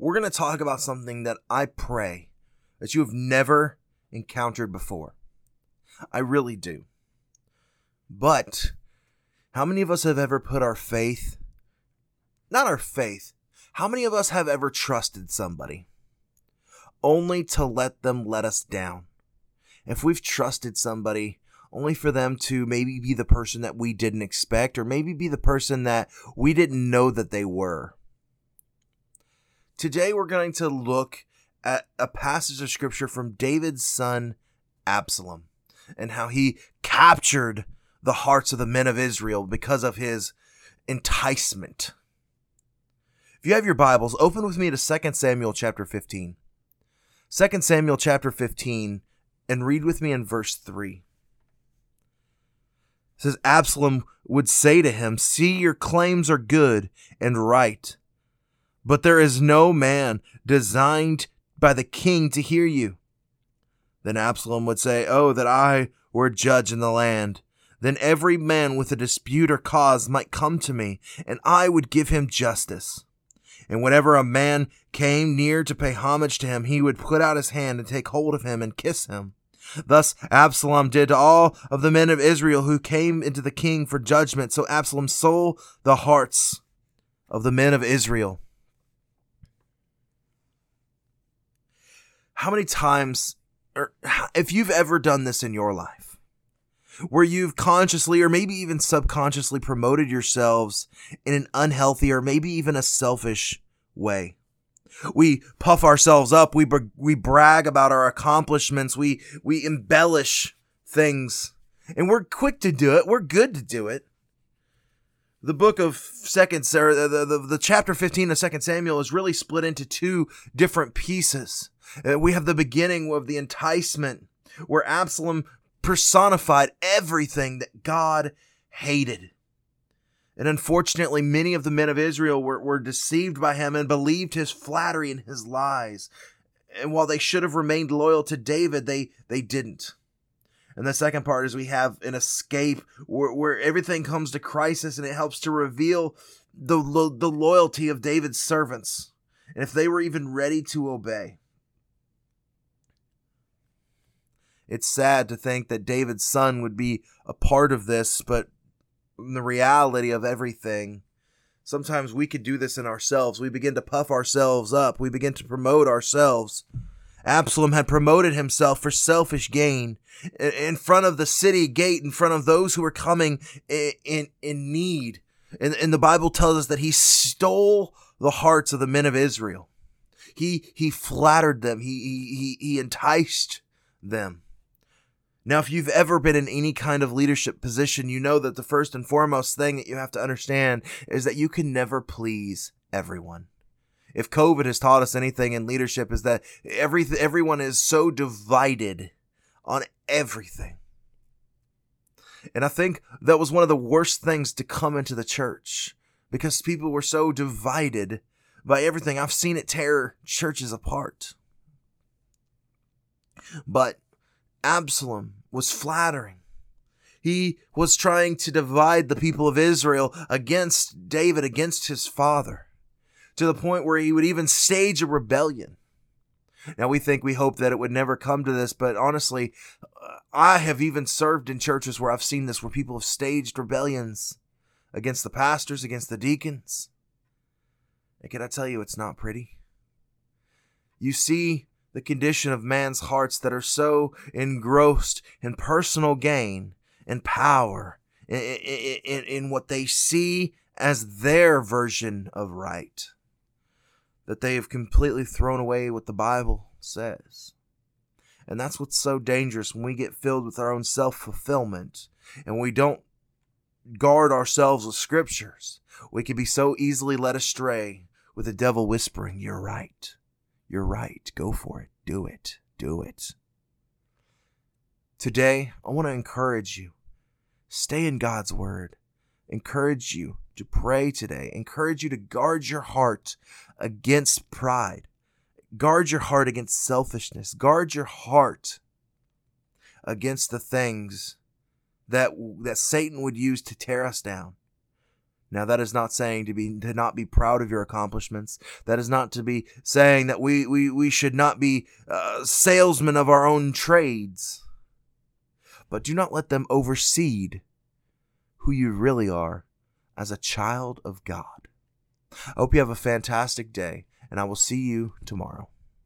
we're going to talk about something that I pray that you have never encountered before. I really do. But how many of us have ever put our faith, not our faith, how many of us have ever trusted somebody only to let them let us down? If we've trusted somebody only for them to maybe be the person that we didn't expect or maybe be the person that we didn't know that they were. Today we're going to look at a passage of scripture from David's son Absalom and how he captured the hearts of the men of Israel because of his enticement. If you have your Bibles, open with me to 2 Samuel chapter 15. 2 Samuel chapter 15 and read with me in verse 3 says Absalom would say to him, See, your claims are good and right, but there is no man designed by the king to hear you. Then Absalom would say, Oh, that I were judge in the land. Then every man with a dispute or cause might come to me, and I would give him justice. And whenever a man came near to pay homage to him, he would put out his hand and take hold of him and kiss him. Thus Absalom did to all of the men of Israel who came into the king for judgment. So Absalom sold the hearts of the men of Israel. How many times, or if you've ever done this in your life, where you've consciously or maybe even subconsciously promoted yourselves in an unhealthy or maybe even a selfish way? we puff ourselves up we we brag about our accomplishments we we embellish things and we're quick to do it we're good to do it the book of second or the, the, the chapter 15 of second samuel is really split into two different pieces uh, we have the beginning of the enticement where absalom personified everything that god hated and unfortunately, many of the men of Israel were, were deceived by him and believed his flattery and his lies. And while they should have remained loyal to David, they, they didn't. And the second part is we have an escape where, where everything comes to crisis and it helps to reveal the, the, the loyalty of David's servants and if they were even ready to obey. It's sad to think that David's son would be a part of this, but in the reality of everything. Sometimes we could do this in ourselves. We begin to puff ourselves up. We begin to promote ourselves. Absalom had promoted himself for selfish gain in front of the city gate, in front of those who were coming in, in, in need. And, and the Bible tells us that he stole the hearts of the men of Israel. He, he flattered them. He, he, he enticed them. Now, if you've ever been in any kind of leadership position, you know that the first and foremost thing that you have to understand is that you can never please everyone. If COVID has taught us anything in leadership is that every everyone is so divided on everything. And I think that was one of the worst things to come into the church because people were so divided by everything. I've seen it tear churches apart. But Absalom was flattering. He was trying to divide the people of Israel against David, against his father, to the point where he would even stage a rebellion. Now, we think we hope that it would never come to this, but honestly, uh, I have even served in churches where I've seen this, where people have staged rebellions against the pastors, against the deacons. And can I tell you, it's not pretty? You see the condition of man's hearts that are so engrossed in personal gain and power in, in, in, what they see as their version of right that they have completely thrown away what the Bible says. And that's what's so dangerous when we get filled with our own self fulfillment and we don't guard ourselves with scriptures. We can be so easily led astray with the devil whispering, You're right. You're right. Go for it. Do it. Do it. Today, I want to encourage you. Stay in God's word. Encourage you to pray today. Encourage you to guard your heart against pride. Guard your heart against selfishness. Guard your heart against the things that that Satan would use to tear us down. Now that is not saying to be to not be proud of your accomplishments. That is not to be saying that we we, we should not be uh, salesmen of our own trades. But do not let them overseed who you really are as a child of God. I hope you have a fantastic day, and I will see you tomorrow.